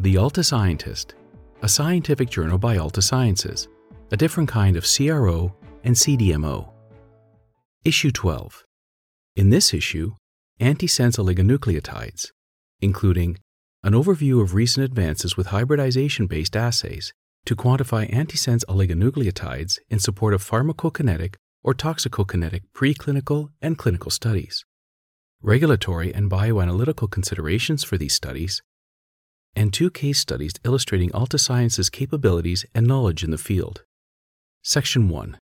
The Alta Scientist, a scientific journal by Alta Sciences, a different kind of CRO and CDMO. Issue 12. In this issue, antisense oligonucleotides, including an overview of recent advances with hybridization based assays to quantify antisense oligonucleotides in support of pharmacokinetic or toxicokinetic preclinical and clinical studies, regulatory and bioanalytical considerations for these studies, and two case studies illustrating Alta Science's capabilities and knowledge in the field. Section 1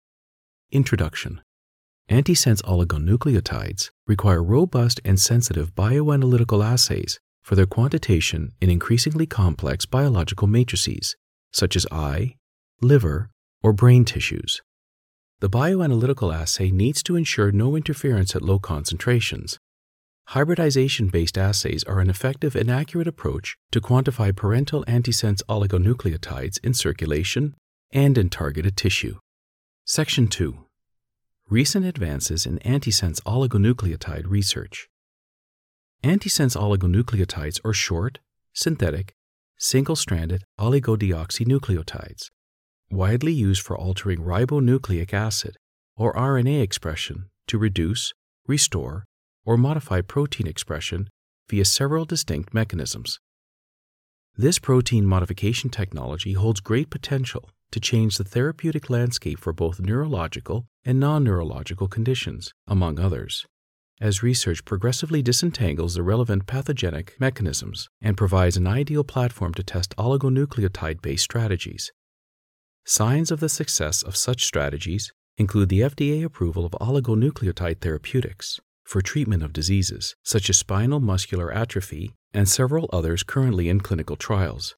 Introduction Antisense oligonucleotides require robust and sensitive bioanalytical assays for their quantitation in increasingly complex biological matrices, such as eye, liver, or brain tissues. The bioanalytical assay needs to ensure no interference at low concentrations. Hybridization based assays are an effective and accurate approach to quantify parental antisense oligonucleotides in circulation and in targeted tissue. Section 2 Recent advances in antisense oligonucleotide research. Antisense oligonucleotides are short, synthetic, single stranded oligodeoxynucleotides, widely used for altering ribonucleic acid or RNA expression to reduce, restore, or modify protein expression via several distinct mechanisms. This protein modification technology holds great potential to change the therapeutic landscape for both neurological and non neurological conditions, among others, as research progressively disentangles the relevant pathogenic mechanisms and provides an ideal platform to test oligonucleotide based strategies. Signs of the success of such strategies include the FDA approval of oligonucleotide therapeutics for treatment of diseases such as spinal muscular atrophy and several others currently in clinical trials.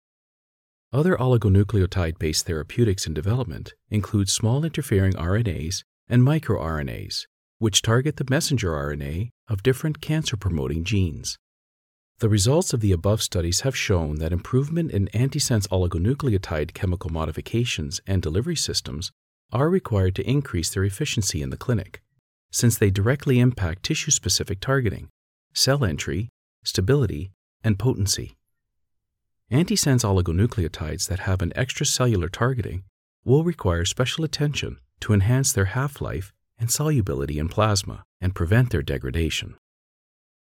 Other oligonucleotide based therapeutics in development include small interfering RNAs and microRNAs, which target the messenger RNA of different cancer promoting genes. The results of the above studies have shown that improvement in antisense oligonucleotide chemical modifications and delivery systems are required to increase their efficiency in the clinic, since they directly impact tissue specific targeting, cell entry, stability, and potency. Antisense oligonucleotides that have an extracellular targeting will require special attention to enhance their half life and solubility in plasma and prevent their degradation.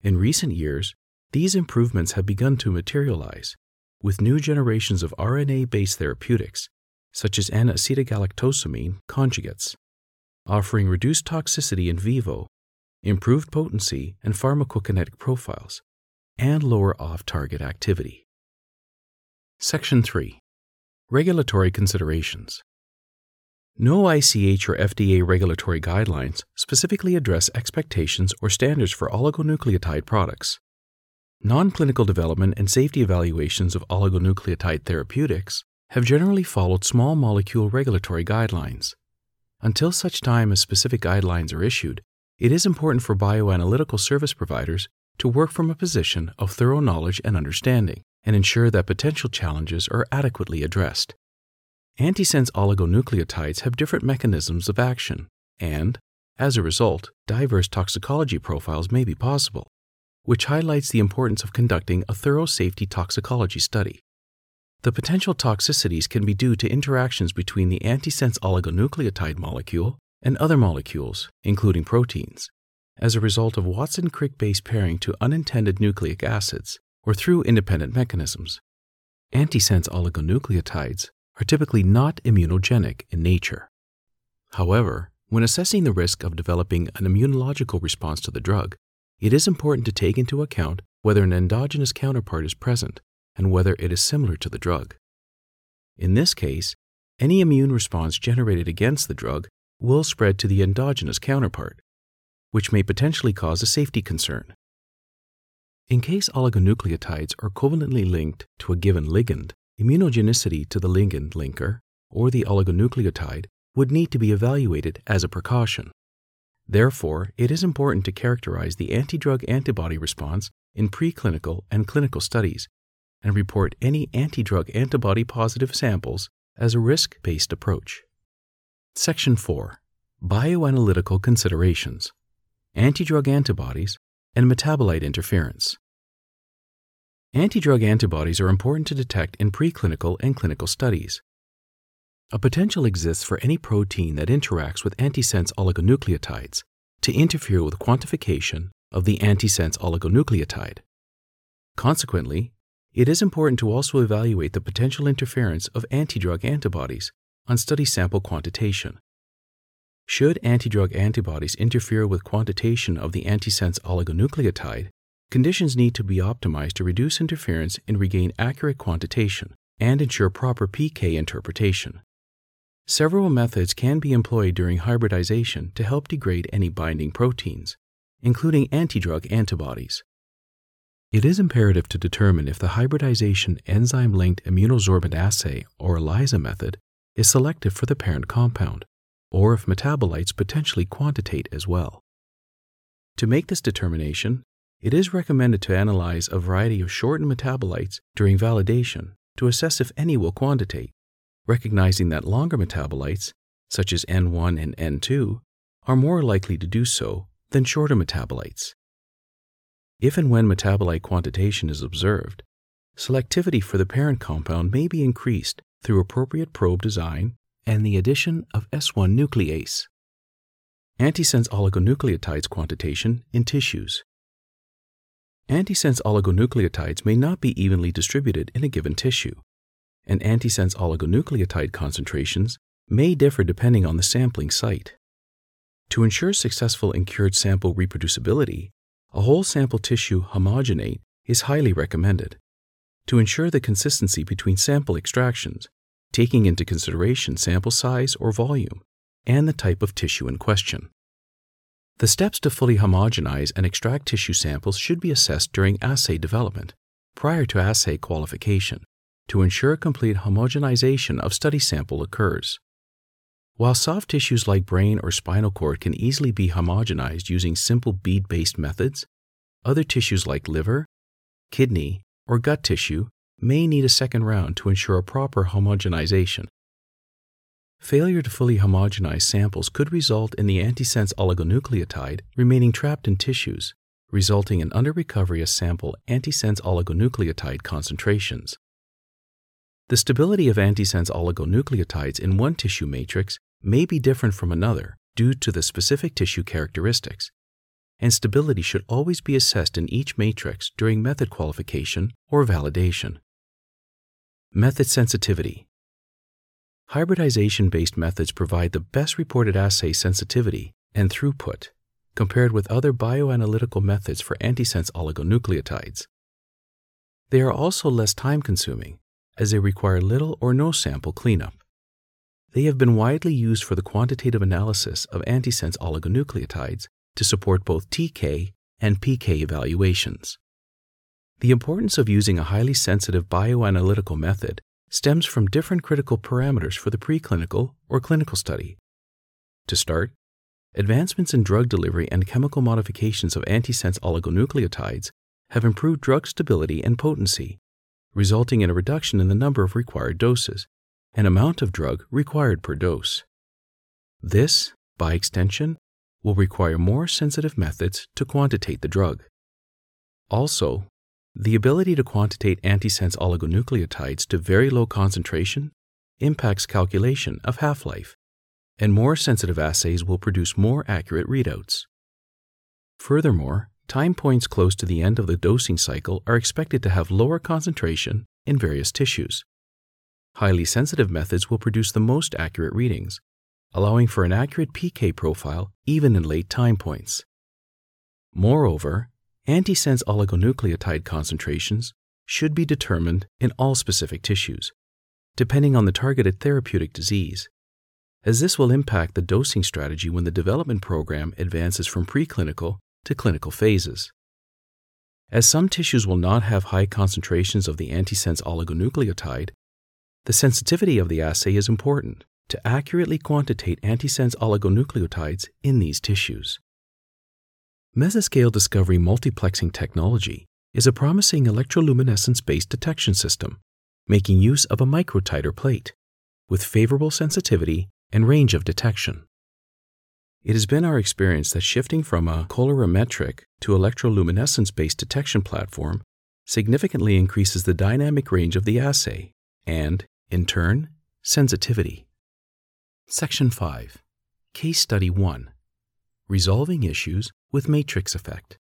In recent years, these improvements have begun to materialize with new generations of RNA based therapeutics, such as N acetylgalactosamine conjugates, offering reduced toxicity in vivo, improved potency and pharmacokinetic profiles, and lower off target activity. Section 3 Regulatory Considerations No ICH or FDA regulatory guidelines specifically address expectations or standards for oligonucleotide products. Non clinical development and safety evaluations of oligonucleotide therapeutics have generally followed small molecule regulatory guidelines. Until such time as specific guidelines are issued, it is important for bioanalytical service providers to work from a position of thorough knowledge and understanding and ensure that potential challenges are adequately addressed. Antisense oligonucleotides have different mechanisms of action, and, as a result, diverse toxicology profiles may be possible, which highlights the importance of conducting a thorough safety toxicology study. The potential toxicities can be due to interactions between the antisense oligonucleotide molecule and other molecules, including proteins, as a result of Watson Crick base pairing to unintended nucleic acids, or through independent mechanisms. Antisense oligonucleotides are typically not immunogenic in nature. However, when assessing the risk of developing an immunological response to the drug, it is important to take into account whether an endogenous counterpart is present and whether it is similar to the drug. In this case, any immune response generated against the drug will spread to the endogenous counterpart, which may potentially cause a safety concern. In case oligonucleotides are covalently linked to a given ligand, immunogenicity to the ligand linker or the oligonucleotide would need to be evaluated as a precaution. Therefore, it is important to characterize the antidrug antibody response in preclinical and clinical studies and report any antidrug antibody positive samples as a risk based approach. Section 4 Bioanalytical Considerations Antidrug antibodies and metabolite interference. Antidrug antibodies are important to detect in preclinical and clinical studies. A potential exists for any protein that interacts with antisense oligonucleotides to interfere with quantification of the antisense oligonucleotide. Consequently, it is important to also evaluate the potential interference of antidrug antibodies on study sample quantitation. Should antidrug antibodies interfere with quantitation of the antisense oligonucleotide, conditions need to be optimized to reduce interference and regain accurate quantitation and ensure proper PK interpretation. Several methods can be employed during hybridization to help degrade any binding proteins, including antidrug antibodies. It is imperative to determine if the hybridization enzyme linked immunosorbent assay or ELISA method is selective for the parent compound or if metabolites potentially quantitate as well. To make this determination, it is recommended to analyze a variety of shortened metabolites during validation to assess if any will quantitate, recognizing that longer metabolites, such as N1 and N2, are more likely to do so than shorter metabolites. If and when metabolite quantitation is observed, selectivity for the parent compound may be increased through appropriate probe design and the addition of S1 nuclease. Antisense oligonucleotides quantitation in tissues. Antisense oligonucleotides may not be evenly distributed in a given tissue, and antisense oligonucleotide concentrations may differ depending on the sampling site. To ensure successful incurred sample reproducibility, a whole sample tissue homogenate is highly recommended. To ensure the consistency between sample extractions, taking into consideration sample size or volume and the type of tissue in question. The steps to fully homogenize and extract tissue samples should be assessed during assay development, prior to assay qualification, to ensure complete homogenization of study sample occurs. While soft tissues like brain or spinal cord can easily be homogenized using simple bead based methods, other tissues like liver, kidney, or gut tissue may need a second round to ensure a proper homogenization. Failure to fully homogenize samples could result in the antisense oligonucleotide remaining trapped in tissues, resulting in under-recovery of sample antisense oligonucleotide concentrations. The stability of antisense oligonucleotides in one tissue matrix may be different from another due to the specific tissue characteristics, and stability should always be assessed in each matrix during method qualification or validation. Method sensitivity. Hybridization based methods provide the best reported assay sensitivity and throughput compared with other bioanalytical methods for antisense oligonucleotides. They are also less time consuming as they require little or no sample cleanup. They have been widely used for the quantitative analysis of antisense oligonucleotides to support both TK and PK evaluations. The importance of using a highly sensitive bioanalytical method stems from different critical parameters for the preclinical or clinical study. To start, advancements in drug delivery and chemical modifications of antisense oligonucleotides have improved drug stability and potency, resulting in a reduction in the number of required doses and amount of drug required per dose. This, by extension, will require more sensitive methods to quantitate the drug. Also, the ability to quantitate antisense oligonucleotides to very low concentration impacts calculation of half life, and more sensitive assays will produce more accurate readouts. Furthermore, time points close to the end of the dosing cycle are expected to have lower concentration in various tissues. Highly sensitive methods will produce the most accurate readings, allowing for an accurate PK profile even in late time points. Moreover, antisense oligonucleotide concentrations should be determined in all specific tissues, depending on the targeted therapeutic disease, as this will impact the dosing strategy when the development program advances from preclinical to clinical phases. As some tissues will not have high concentrations of the antisense oligonucleotide, the sensitivity of the assay is important to accurately quantitate antisense oligonucleotides in these tissues. Mesoscale discovery multiplexing technology is a promising electroluminescence based detection system, making use of a microtiter plate with favorable sensitivity and range of detection. It has been our experience that shifting from a colorimetric to electroluminescence based detection platform significantly increases the dynamic range of the assay and, in turn, sensitivity. Section 5 Case Study 1 Resolving Issues with Matrix Effect.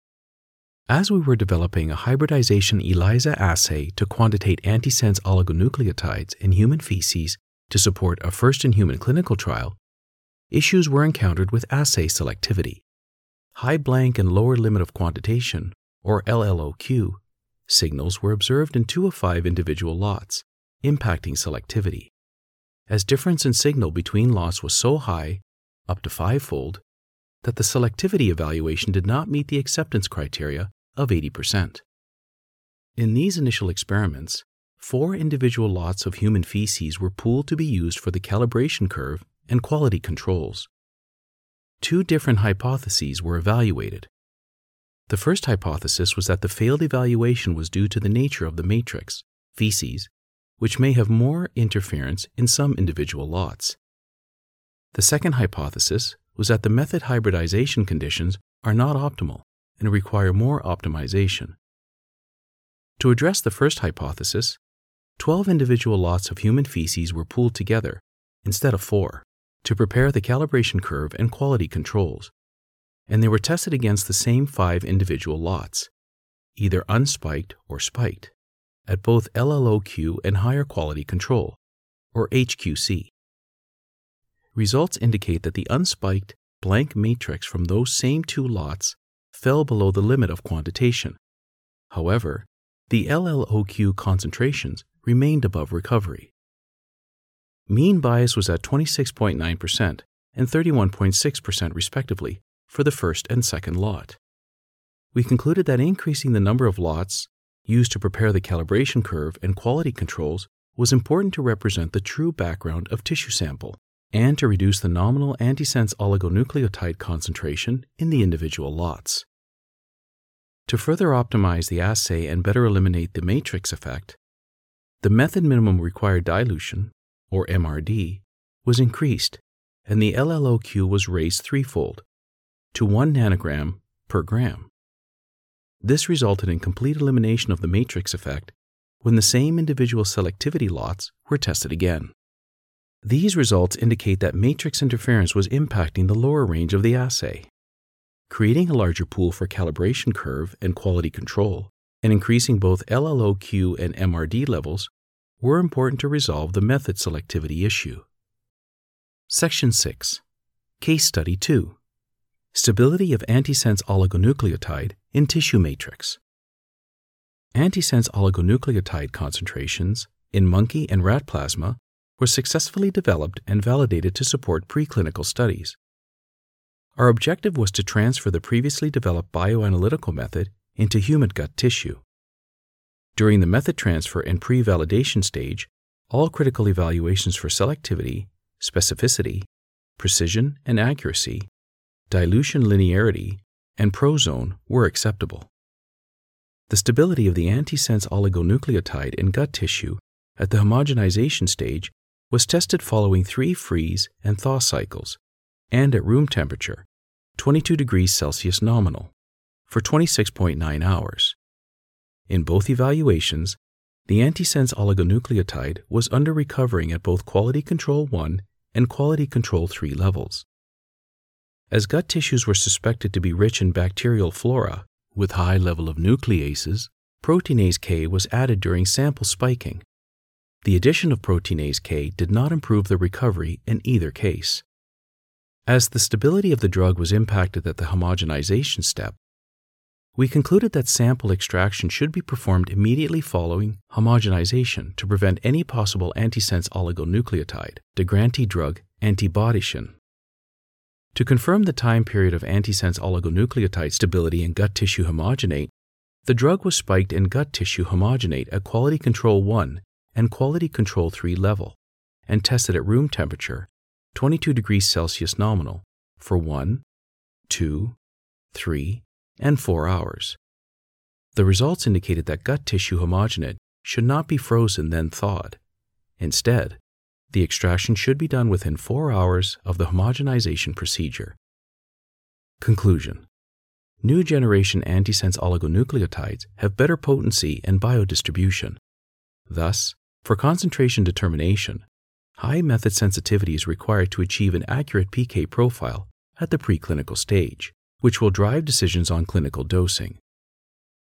As we were developing a hybridization ELISA assay to quantitate antisense oligonucleotides in human feces to support a first in human clinical trial, issues were encountered with assay selectivity. High blank and lower limit of quantitation, or LLOQ, signals were observed in two of five individual lots, impacting selectivity. As difference in signal between lots was so high, up to fivefold, that the selectivity evaluation did not meet the acceptance criteria of 80%. In these initial experiments, four individual lots of human feces were pooled to be used for the calibration curve and quality controls. Two different hypotheses were evaluated. The first hypothesis was that the failed evaluation was due to the nature of the matrix, feces, which may have more interference in some individual lots. The second hypothesis was that the method hybridization conditions are not optimal and require more optimization. To address the first hypothesis, 12 individual lots of human feces were pooled together, instead of four, to prepare the calibration curve and quality controls, and they were tested against the same five individual lots, either unspiked or spiked, at both LLOQ and higher quality control, or HQC. Results indicate that the unspiked blank matrix from those same two lots fell below the limit of quantitation. However, the LLOQ concentrations remained above recovery. Mean bias was at 26.9% and 31.6% respectively for the first and second lot. We concluded that increasing the number of lots used to prepare the calibration curve and quality controls was important to represent the true background of tissue sample and to reduce the nominal antisense oligonucleotide concentration in the individual lots. To further optimize the assay and better eliminate the matrix effect, the method minimum required dilution, or MRD, was increased and the LLOQ was raised threefold to 1 nanogram per gram. This resulted in complete elimination of the matrix effect when the same individual selectivity lots were tested again. These results indicate that matrix interference was impacting the lower range of the assay. Creating a larger pool for calibration curve and quality control, and increasing both LLOQ and MRD levels were important to resolve the method selectivity issue. Section 6 Case Study 2 Stability of antisense oligonucleotide in tissue matrix. Antisense oligonucleotide concentrations in monkey and rat plasma were successfully developed and validated to support preclinical studies. Our objective was to transfer the previously developed bioanalytical method into human gut tissue. During the method transfer and pre validation stage, all critical evaluations for selectivity, specificity, precision and accuracy, dilution linearity, and prozone were acceptable. The stability of the antisense oligonucleotide in gut tissue at the homogenization stage was tested following three freeze and thaw cycles and at room temperature, 22 degrees Celsius nominal, for 26.9 hours. In both evaluations, the antisense oligonucleotide was under recovering at both quality control 1 and quality control 3 levels. As gut tissues were suspected to be rich in bacterial flora with high level of nucleases, proteinase K was added during sample spiking the addition of proteinase K did not improve the recovery in either case. As the stability of the drug was impacted at the homogenization step, we concluded that sample extraction should be performed immediately following homogenization to prevent any possible antisense oligonucleotide, degrantee drug antibodyshin. To confirm the time period of antisense oligonucleotide stability in gut tissue homogenate, the drug was spiked in gut tissue homogenate at quality control 1 and quality control 3 level and tested at room temperature 22 degrees Celsius nominal for 1, 2, 3, and 4 hours. The results indicated that gut tissue homogenate should not be frozen then thawed. Instead, the extraction should be done within 4 hours of the homogenization procedure. Conclusion new generation antisense oligonucleotides have better potency and biodistribution. Thus, for concentration determination, high method sensitivity is required to achieve an accurate PK profile at the preclinical stage, which will drive decisions on clinical dosing.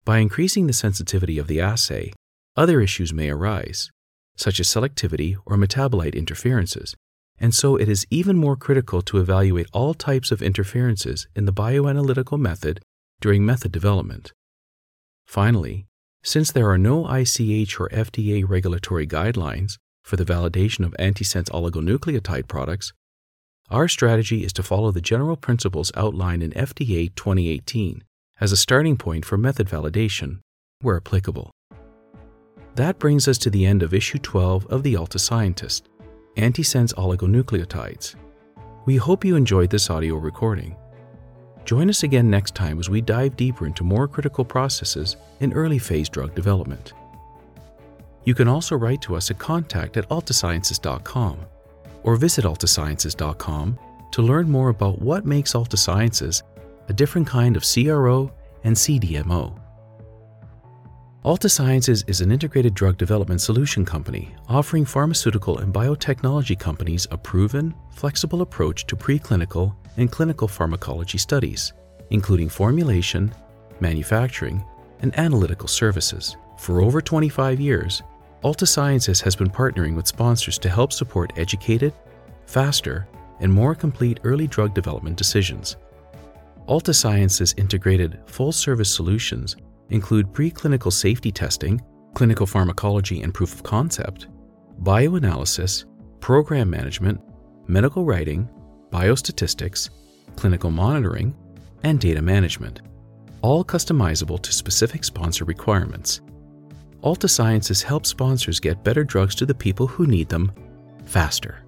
By increasing the sensitivity of the assay, other issues may arise, such as selectivity or metabolite interferences, and so it is even more critical to evaluate all types of interferences in the bioanalytical method during method development. Finally, since there are no ICH or FDA regulatory guidelines for the validation of antisense oligonucleotide products, our strategy is to follow the general principles outlined in FDA 2018 as a starting point for method validation, where applicable. That brings us to the end of issue 12 of The Alta Scientist Antisense Oligonucleotides. We hope you enjoyed this audio recording. Join us again next time as we dive deeper into more critical processes in early phase drug development. You can also write to us at contact at altasciences.com or visit altasciences.com to learn more about what makes Alta Sciences a different kind of CRO and CDMO. Alta Sciences is an integrated drug development solution company offering pharmaceutical and biotechnology companies a proven, flexible approach to preclinical and clinical pharmacology studies, including formulation, manufacturing, and analytical services. For over 25 years, Alta Sciences has been partnering with sponsors to help support educated, faster, and more complete early drug development decisions. Alta Sciences integrated full service solutions include preclinical safety testing, clinical pharmacology and proof of concept, bioanalysis, program management, medical writing, biostatistics, clinical monitoring, and data management, all customizable to specific sponsor requirements. Alta Sciences helps sponsors get better drugs to the people who need them faster.